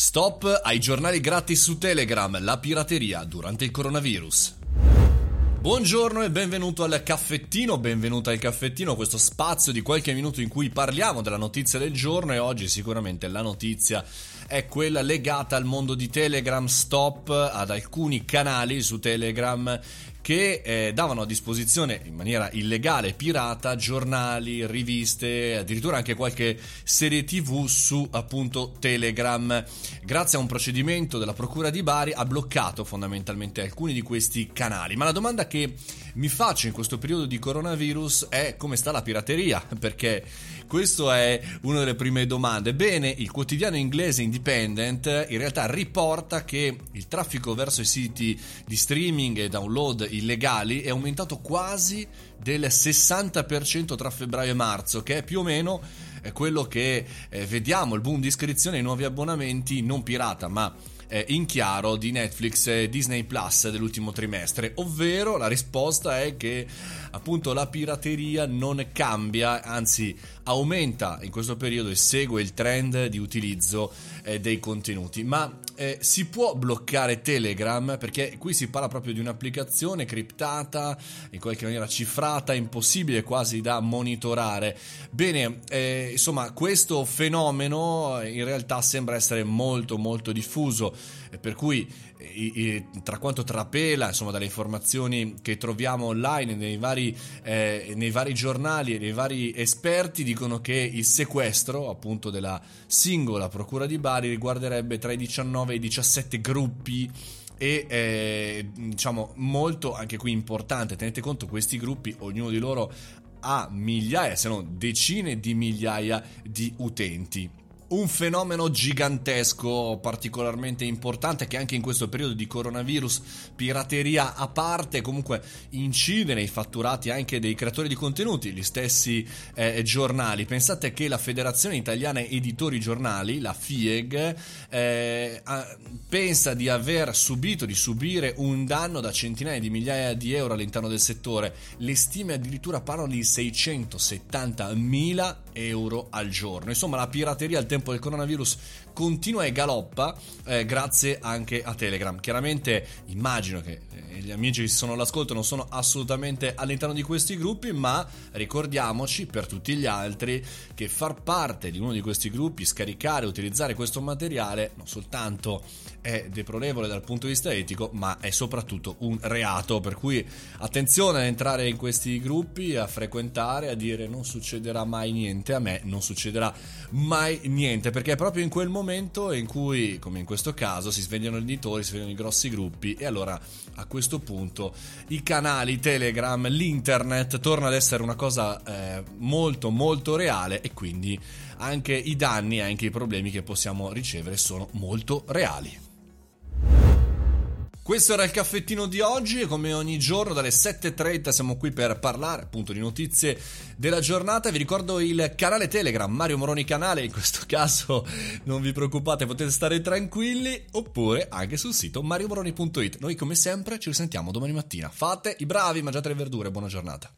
Stop ai giornali gratis su Telegram, la pirateria durante il coronavirus. Buongiorno e benvenuto al caffettino, benvenuto al caffettino, questo spazio di qualche minuto in cui parliamo della notizia del giorno e oggi sicuramente la notizia è quella legata al mondo di Telegram, stop ad alcuni canali su Telegram che eh, davano a disposizione in maniera illegale, pirata, giornali, riviste, addirittura anche qualche serie tv su appunto Telegram. Grazie a un procedimento della Procura di Bari ha bloccato fondamentalmente alcuni di questi canali. Ma la domanda che mi faccio in questo periodo di coronavirus è come sta la pirateria, perché questa è una delle prime domande. Bene, il quotidiano inglese Independent in realtà riporta che il traffico verso i siti di streaming e download illegali è aumentato quasi del 60% tra febbraio e marzo, che è più o meno eh, quello che eh, vediamo, il boom di iscrizione ai nuovi abbonamenti non pirata, ma eh, in chiaro di Netflix e Disney Plus dell'ultimo trimestre, ovvero la risposta è che appunto la pirateria non cambia, anzi aumenta in questo periodo e segue il trend di utilizzo eh, dei contenuti. Ma eh, si può bloccare Telegram perché qui si parla proprio di un'applicazione criptata, in qualche maniera cifrata, impossibile quasi da monitorare. Bene, eh, insomma, questo fenomeno in realtà sembra essere molto molto diffuso, per cui tra quanto trapela insomma, dalle informazioni che troviamo online nei vari, eh, nei vari giornali e nei vari esperti dicono che il sequestro appunto della singola procura di Bari riguarderebbe tra i 19 e i 17 gruppi e eh, diciamo molto anche qui importante. Tenete conto questi gruppi ognuno di loro ha migliaia se non decine di migliaia di utenti un fenomeno gigantesco, particolarmente importante, che anche in questo periodo di coronavirus, pirateria a parte, comunque incide nei fatturati anche dei creatori di contenuti, gli stessi eh, giornali. Pensate che la Federazione Italiana Editori Giornali, la FIEG, eh, pensa di aver subito, di subire un danno da centinaia di migliaia di euro all'interno del settore. Le stime addirittura parlano di 670 mila euro al giorno. Insomma, la pirateria al tempo tempo del coronavirus continua e galoppa eh, grazie anche a Telegram. Chiaramente immagino che eh, gli amici che sono all'ascolto non sono assolutamente all'interno di questi gruppi, ma ricordiamoci per tutti gli altri che far parte di uno di questi gruppi, scaricare, utilizzare questo materiale non soltanto è deplorevole dal punto di vista etico, ma è soprattutto un reato. Per cui attenzione ad entrare in questi gruppi, a frequentare, a dire non succederà mai niente, a me non succederà mai niente, perché è proprio in quel momento in cui, come in questo caso, si svegliano gli editori, si svegliano i grossi gruppi e allora a questo punto i canali Telegram, l'internet torna ad essere una cosa eh, molto molto reale e quindi anche i danni anche i problemi che possiamo ricevere sono molto reali. Questo era il caffettino di oggi e come ogni giorno dalle 7.30 siamo qui per parlare appunto di notizie della giornata. Vi ricordo il canale Telegram, Mario Moroni Canale, in questo caso non vi preoccupate, potete stare tranquilli, oppure anche sul sito mariomoroni.it. Noi come sempre ci risentiamo domani mattina. Fate i bravi, mangiate le verdure, buona giornata.